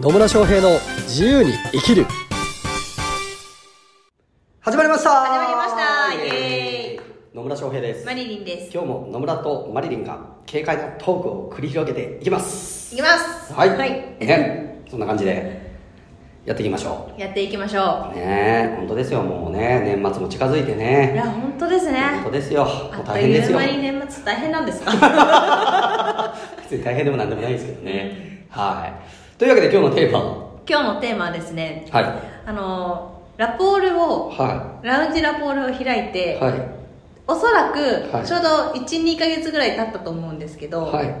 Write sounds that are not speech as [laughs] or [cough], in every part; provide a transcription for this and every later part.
野村翔平の自由に生きる。始まりました。始まりました。イエーイ。野村翔平です。マリリンです。今日も野村とマリリンが軽快なトークを繰り広げていきます。いきます。はい、はい、ね。そんな感じでやっていきましょやっていきましょう。ね。え本当ですよ。もうね年末も近づいてういねや本当ですね。本当ですよ。大変ですよ。いう間に年末大変なんですか？[laughs] 別に大変でもなんでもないですけどね、はいというわけで今日のテーマ今日のテーマはですねはい。あのラポールをはラウンジラポールを開いて、いはい。おそらくはい。ちょうど12か月ぐらい経ったと思うんですけど、はい。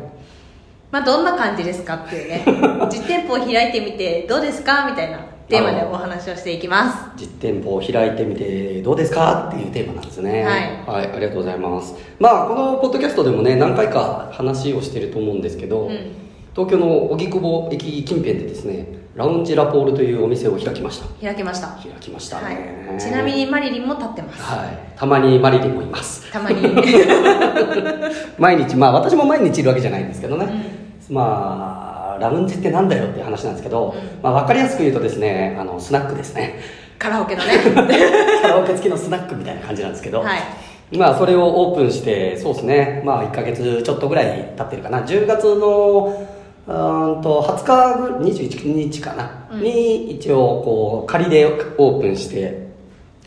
まあどんな感じですかっていうね [laughs] 実店舗を開いてみてどうですかみたいなテーマでお話をしていきます。実店舗を開いてみてどうですかっていうテーマなんですね。はい、はい、ありがとうございます。まあこのポッドキャストでもね何回か話をしてると思うんですけど、うん東京の荻窪駅近辺でですねラウンジラポールというお店を開きました。開けました。開きましたはね、い、ちなみにマリリンも立ってます。はい。たまにマリリンもいます。たまに。[laughs] 毎日。まあ私も毎日いるわけじゃないんですけどね、まあラウンジってなんだよっていう話なんですけど、うん。まあ、分かりやすく言うとですねあのスナックですね。カラオケのね。[laughs] カラオケ付きのスナックみたいな感じなんですけど、はい。まあそれをオープンしてそうですね。まあ1ヶ月ちょっとぐらい経ってるかな。10月のうーんと20日ぐ21日かな、うん。に一応こう仮でオープンして。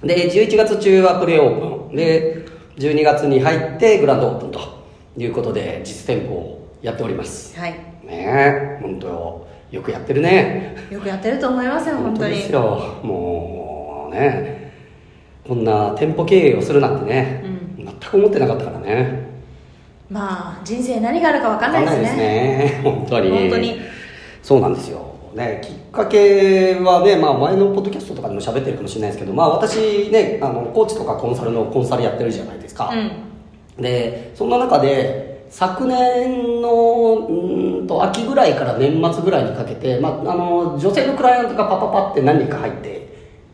で11月中はプレオープン。で12月に入ってグランドオープンと。いうことで実店舗をやっております。はい。ねえ本当よくやってるね。よくやってると思いますよ本当に。ですよ。もうねこんな店舗経営をするなんてね、全く思ってなかったからねまあ人生何があるか分かんないですね。わかんないですね。本当に。本当に。そうなんですよ。ねきっかけはね、まあ、前のポッドキャストとかでも喋ってるかもしれないですけど、まあ、私ねあのコーチとかコンサルのコンサルやってるじゃないですか、うん。でそんな中で昨年のうーんと秋ぐらいから年末ぐらいにかけて、まあ、あの女性のクライアントがパパパって何人か入って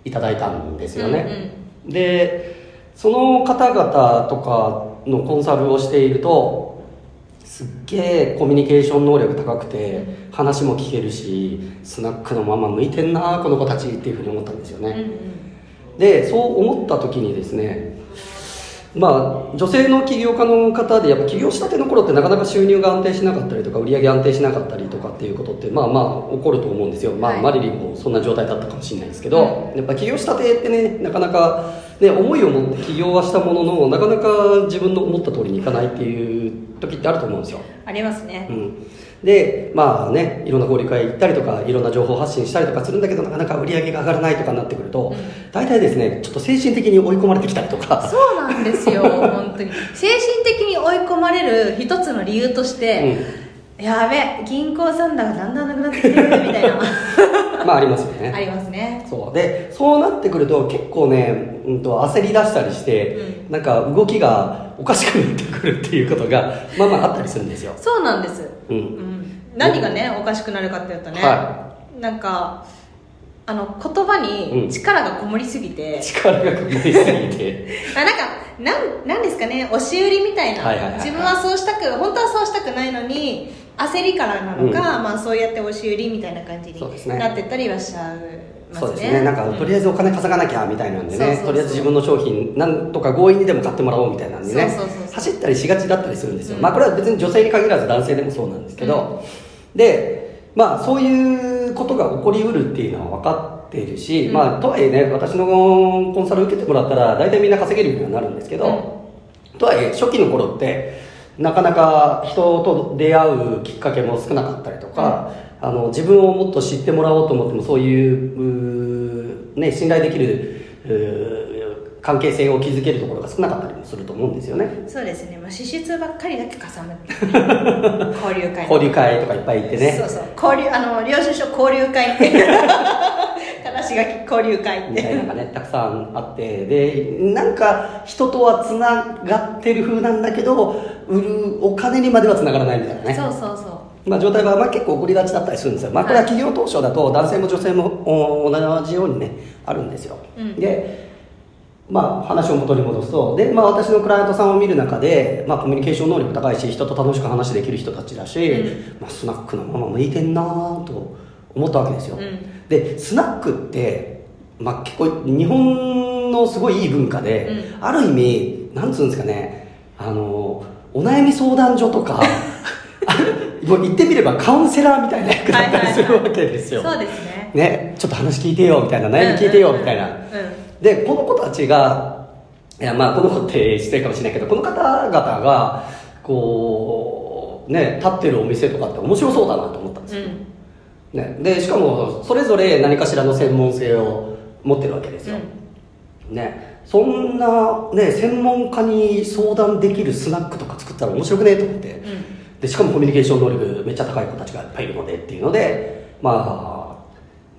いただいたんですよね、でその方々とかのコンサルをしているとすっげえコミュニケーション能力高くて話も聞けるしスナックのママ向いてんなこの子たちっていうふうに思ったんですよね、うんうん。でそう思った時にですねまあ女性の起業家の方でやっぱ起業したての頃ってなかなか収入が安定しなかったりとか売り上げ安定しなかったりとかっていうことってまあまあ起こると思うんですよ、まあはい。マリリンもそんな状態だったかもしれないですけど、やっぱ起業したてってねなかなか、ね、思いを持って起業はしたもののなかなか自分の思った通りにいかないっていう時ってあると思うんですよ。ありますね。うん、でまあねいろんな交流会行ったりとかいろんな情報発信したりとかするんだけどなかなか売り上げが上がらないとかになってくると、大体ですねちょっと精神的に追い込まれてきたりとか。そうなんですよ [laughs] 本当に。精神的に追い込まれる一つの理由として、やべえ銀行残高だんだんなくなってきてるみたいな。[laughs] まあありますよね。ありますね。そう。でそうなってくると結構ね、うん、と焦り出したりして、なんか動きがおかしくなってくるっていうことがまあまああったりするんですよ。そうなんです、うん。うん、何がねおかしくなるかっていうとね、はなんかあの言葉に力がこもりすぎて、力がこもりすぎて。[laughs] あなんかなんなんですかね押し売りみたいな、はいはいはいはい。自分はそうしたく本当はそうしたくないのに焦りからなのか、まあ、そうやって押し売りみたいな感じになってったりはしちゃうそうですね。なんかとりあえずお金稼がなきゃみたいなんでね、とりあえず自分の商品なんとか強引にでも買ってもらおうみたいなんでね。走ったりしがちだったりするんですよ、うん。まあこれは別に女性に限らず男性でもそうなんですけど、でまあそういうことが起こりうるっていうのは分かっているし、うん。まあとはいえね私のコンサル受けてもらったら大体みんな稼げるようにはなるんですけど、とはいえ初期の頃ってなかなか人と出会うきっかけも少なかったりとか、あの自分をもっと知ってもらおうと思ってもそういうね、信頼できる関係性を築けるところが少なかったりもすると思うんですよね。そうですね、まあ、支出ばっかりだけかさむ [laughs] 交流会交流会とかいっぱい行ってね。そうそう。交流あの領収書交流会って話が交流会っみたいなてのがねたくさんあって。でなんか人とはつながってる風なんだけど売るお金にまではつながらないみたいなね。そうそうそう。まあ、状態はまあ結構起こりがちだったりするんですよ、まあ、これは企業当初だと男性も女性もお同じようにねあるんですよ、うん。でまあ話を元に戻すとで、まあ、私のクライアントさんを見る中で、まあ、コミュニケーション能力高いし人と楽しく話できる人たちだし、うん。まあ、スナックのママ向いてんなと思ったわけですよ、うん。でスナックって、まあ、結構日本のすごいいい文化で、うある意味なんつうんですかねあのお悩み相談所とか [laughs] もう言ってみればカウンセラーみたいな役だったりするわけですよ、そうですね。ね、ちょっと話聞いてよみたいな悩み聞いてよみたいな、うん。うん。うんでこの子たちがいやまあこの子って失礼かもしれないけどこの方々がこうね立ってるお店とかって面白そうだなと思ったんですよ、ね、でしかもそれぞれ何かしらの専門性を持ってるわけですよ、ね、そんな、ね、専門家に相談できるスナックとか作ったら面白くねえと思って、うん。でしかもコミュニケーション能力めっちゃ高い子たちがいっぱいいるのでっていうのでま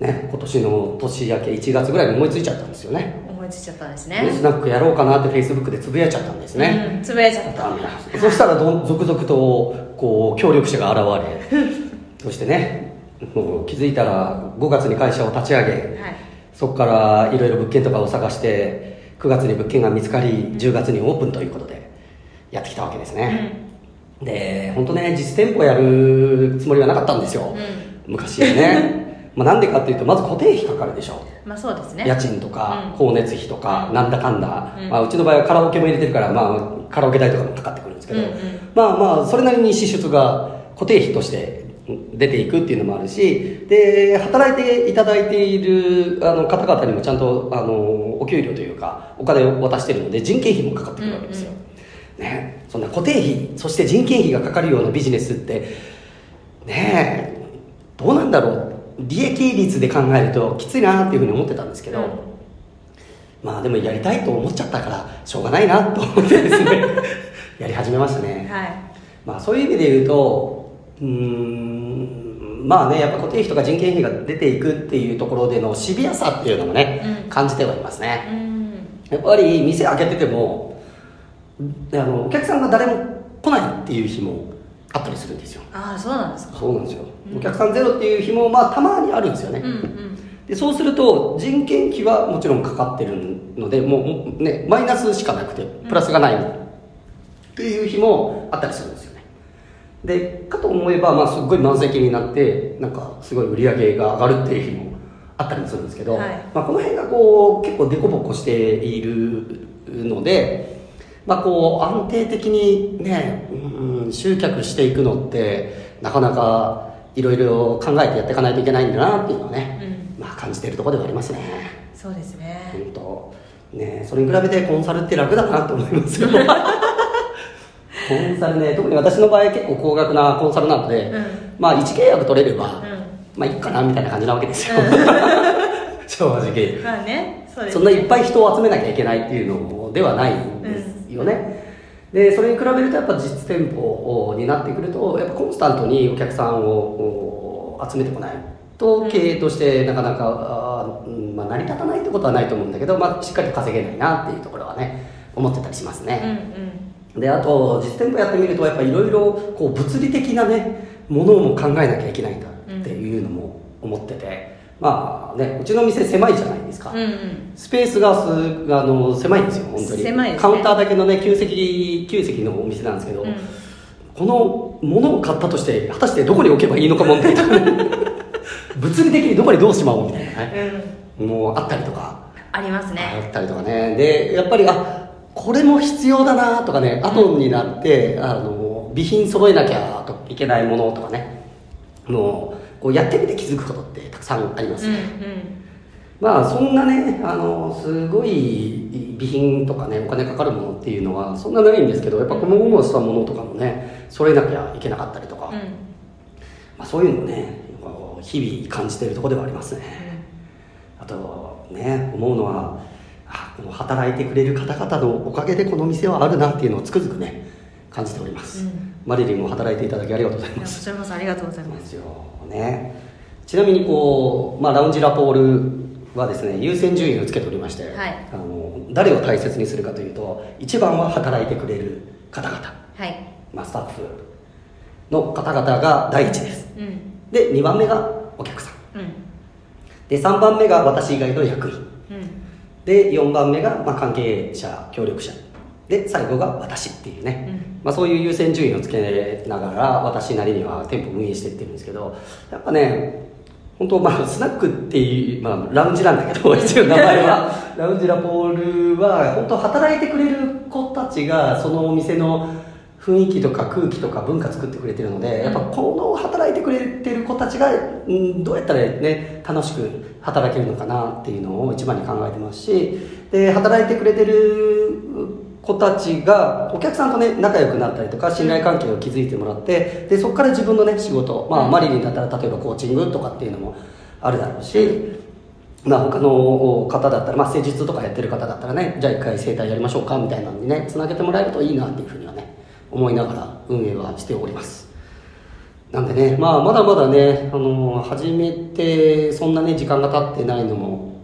あね今年の年明け1月ぐらいに思いついちゃったんですよね。思いついちゃったんですスねナックやろうかなってフェイスブックでつぶやいちゃったんですね、うんつぶやいちゃった。そしたらどん続々とこう協力者が現れそしてね気づいたら5月に会社を立ち上げはい。そこからいろいろ物件とかを探して9月に物件が見つかり10月にオープンということでやってきたわけですね、で本当ね実店舗やるつもりはなかったんですよ、昔はね。[laughs] まあなんでかっていうとまず固定費かかるでしょ。まあそうですね。家賃とかうん。光熱費とか、なんだかんだ、うん。まあ、うちの場合はカラオケも入れてるから、まあ、カラオケ代とかもかかってくるんですけど、うんうん。まあまあそれなりに支出が固定費として出ていくっていうのもあるしで働いていただいているあの方々にもちゃんとあのお給料というかお金を渡してるので人件費もかかってくるわけですよ、ね、そんな固定費そして人件費がかかるようなビジネスってねえどうなんだろう。利益率で考えるときついなっていうふうに思ってたんですけど、うん。まあでもやりたいと思っちゃったからしょうがないなと思ってですね [laughs] やり始めましたね、はい。まあそういう意味で言うとうーんまあねやっぱ固定費とか人件費が出ていくっていうところでのシビアさっていうのもね、うん。感じてはいますね、うん。やっぱり店開けててもあのお客さんが誰も来ないっていう日もあったりするんですよ。ああそうなんですか。そうなんですよ、お客さんゼロっていう日もまあたまにあるんですよね、うんうん。でそうすると人件費はもちろんかかってるのでもうねマイナスしかなくてプラスがないっていう日もあったりするんですでかと思えば、まあ、すっごい満席になってなんかすごい売り上げが上がるっていう日もあったりもするんですけど、はい。まあ、この辺がこう結構凸凹しているので、まあ、こう安定的にね、うん、集客していくのってなかなかいろいろ考えてやっていかないといけないんだなっていうのはね、まあ、感じているところではありますね。そうですね。本当。ねそれに比べてコンサルって楽だなと思いますよ [laughs] コンサルね特に私の場合結構高額なコンサルなので、うん。まあ1契約取れれば、うん。まあいいかなみたいな感じなわけですよ、[laughs] 正直。まあねそんないっぱい人を集めなきゃいけないっていうのではないんですよね、でそれに比べるとやっぱ実店舗になってくるとやっぱコンスタントにお客さんをお集めてこないと経営としてなかなか、うんまあ、成り立たないってことはないと思うんだけど、まあ、しっかり稼げないなっていうところはね思ってたりしますうんね、うんであと実店舗やってみるとやっぱいろいろこう物理的なねものも考えなきゃいけないんだっていうのも思ってて、まあねうちの店狭いじゃないですか、うんうん。スペースがすあの狭いんですよ本当に。狭いね。カウンターだけのね9席9席のお店なんですけど、うん。この物を買ったとして果たしてどこに置けばいいのか問題とかね。[laughs] 物理的にどこにどうしまおうみたいなね。うん。もうあったりとか。ありますね。あったりとかね。でやっぱりあこれも必要だなとかね後になって、あの備品揃えなきゃといけないものとかねもうこうやってみて気づくことってたくさんあります。うんね、まあそんなねあのすごい備品とかねお金かかるものっていうのはそんなないんですけどやっぱこのもしたものとかもね揃えなきゃいけなかったりとか、うん。まあ、そういうのをね日々感じているところではありますね、あとね思うのはの働いてくれる方々のおかげでこの店はあるなっていうのをつくづくね感じております、うん。マリリンも働いていただきありがとうございます。ちらこそありがとうございます。すよ。ね。ちなみにこう、まあ、ラウンジラポールはですね優先順位をつけておりまして、はい。あの誰を大切にするかというと一番は働いてくれる方々、はい。まあ、スタッフの方々が第一です。うん。で2番目がお客さん。うん。で3番目が私以外の役員。うんで4番目がまあ関係者協力者。で最後が私っていうね、うん。まあ、そういう優先順位をつけながら私なりには店舗を運営していってるんですけどやっぱね本当まあスナックっていう、まあ、ラウンジなんだけど [laughs] 一応名前は。ラウンジラポールは本当働いてくれる子たちがそのお店の雰囲気とか空気とか文化作ってくれてるので、やっぱこの働いてくれてる子たちが、うん、どうやったらね楽しく働けるのかなっていうのを一番に考えてますしで働いてくれてる子たちがお客さんとね仲良くなったりとか信頼関係を築いてもらってでそこから自分のね仕事、まあ、マリリンだったら例えばコーチングとかっていうのもあるだろうし、まあ、他の方だったら、まあ、施術とかやってる方だったらねじゃあ一回整体やりましょうかみたいなのにねつなげてもらえるといいなっていうふうにはね思いながら運営はしております。なんでね、まあ、まだまだね、あの始めてそんなね時間が経ってないのも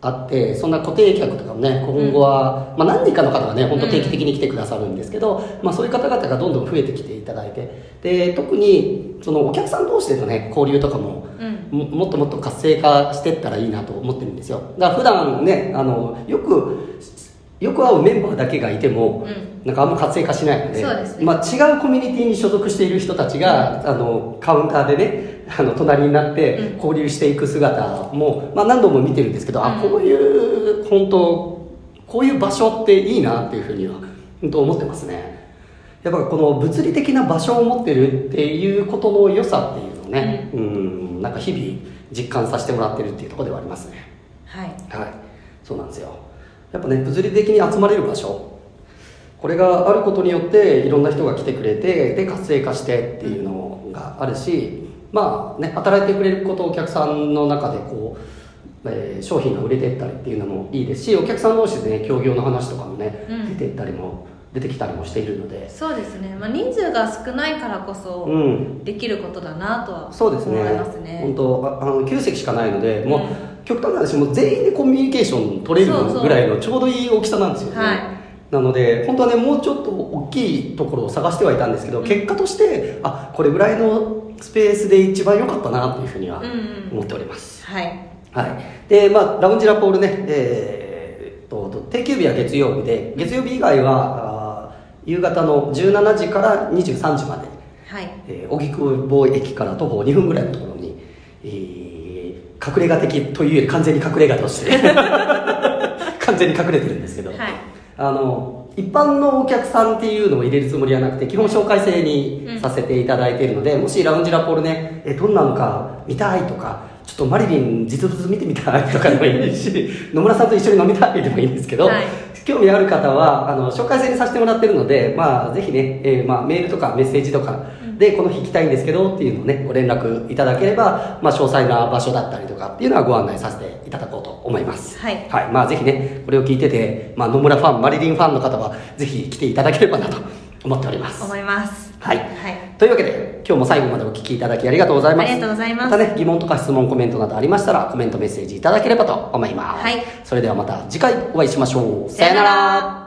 あってそんな固定客とかもね今後は、まあ、何人かの方がね本当定期的に来てくださるんですけど、まあ、そういう方々がどんどん増えてきていただいて。で特にそのお客さん同士でのね交流とかもうん。ももっともっと活性化していったらいいなと思ってるんですよ。だから普段ねあのよくよく会うメンバーだけがいても、うん。なんかあんま活性化しないのでね。まあ、違うコミュニティに所属している人たちが、あのカウンターでね [laughs] あの隣になってうん。交流していく姿も、まあ、何度も見てるんですけど、あうん。こういう本当こういう場所っていいなっていうふうには本当思ってますね。やっぱこの物理的な場所を持ってるっていうことの良さっていうのをね、うん、なんか日々実感させてもらってるっていうところではありますね。はい。はい。そうなんですよやっぱね物理的に集まれる場所。これがあることによっていろんな人が来てくれてで活性化してっていうのがあるしまあね働いてくれることお客さんの中でこう、えー商品が売れてったりっていうのもいいですしお客さん同士でね協業の話とかもね、うん。出てったりも出てきたりもしているので。そうですね、まあ、人数が少ないからこそうん。できることだなとはそうですね。思いますね。本当ああの9席しかないのでもう、うん極端な話もう全員でコミュニケーション取れるぐらいのちょうどいい大きさなんですよね。はい。なので本当はねもうちょっと大きいところを探してはいたんですけど、うん。結果としてあこれぐらいのスペースで一番良かったなっていうふうにはうんうん。思っております、はい。はい。でまあラウンジラポールねえーっと定休日は月曜日で月曜日以外は夕方の17時から23時まではい。えー荻窪駅から徒歩2分ぐらいのところ隠れ家的というより完全に隠れ家として。[laughs] 完全に隠れてるんですけど、はい。あの一般のお客さんっていうのを入れるつもりはなくて基本紹介制にさせていただいているので、もしラウンジラポールねえどんなのか見たいとかちょっとマリリン実物見てみたいとかでもいいし [laughs] 野村さんと一緒に飲みたいでもいいんですけど、はい。興味ある方はあの紹介制にさせてもらってるので、まあ、ぜひね、えーまあ、メールとかメッセージとかでこの日行きたいんですけどっていうのをねご連絡いただければ、まあ、詳細な場所だったりとかっていうのはご案内させていただこうと思います。はい。はい。まあ、ぜひねこれを聞いてて、まあ、野村ファンマリリンファンの方はぜひ来ていただければなと思っております。思います。はい。はい。というわけで今日も最後までお聞きいただきありがとうございます。ありがとうございます。またね疑問とか質問コメントなどありましたらコメントメッセージいただければと思います、はい。それではまた次回お会いしましょう。さよなら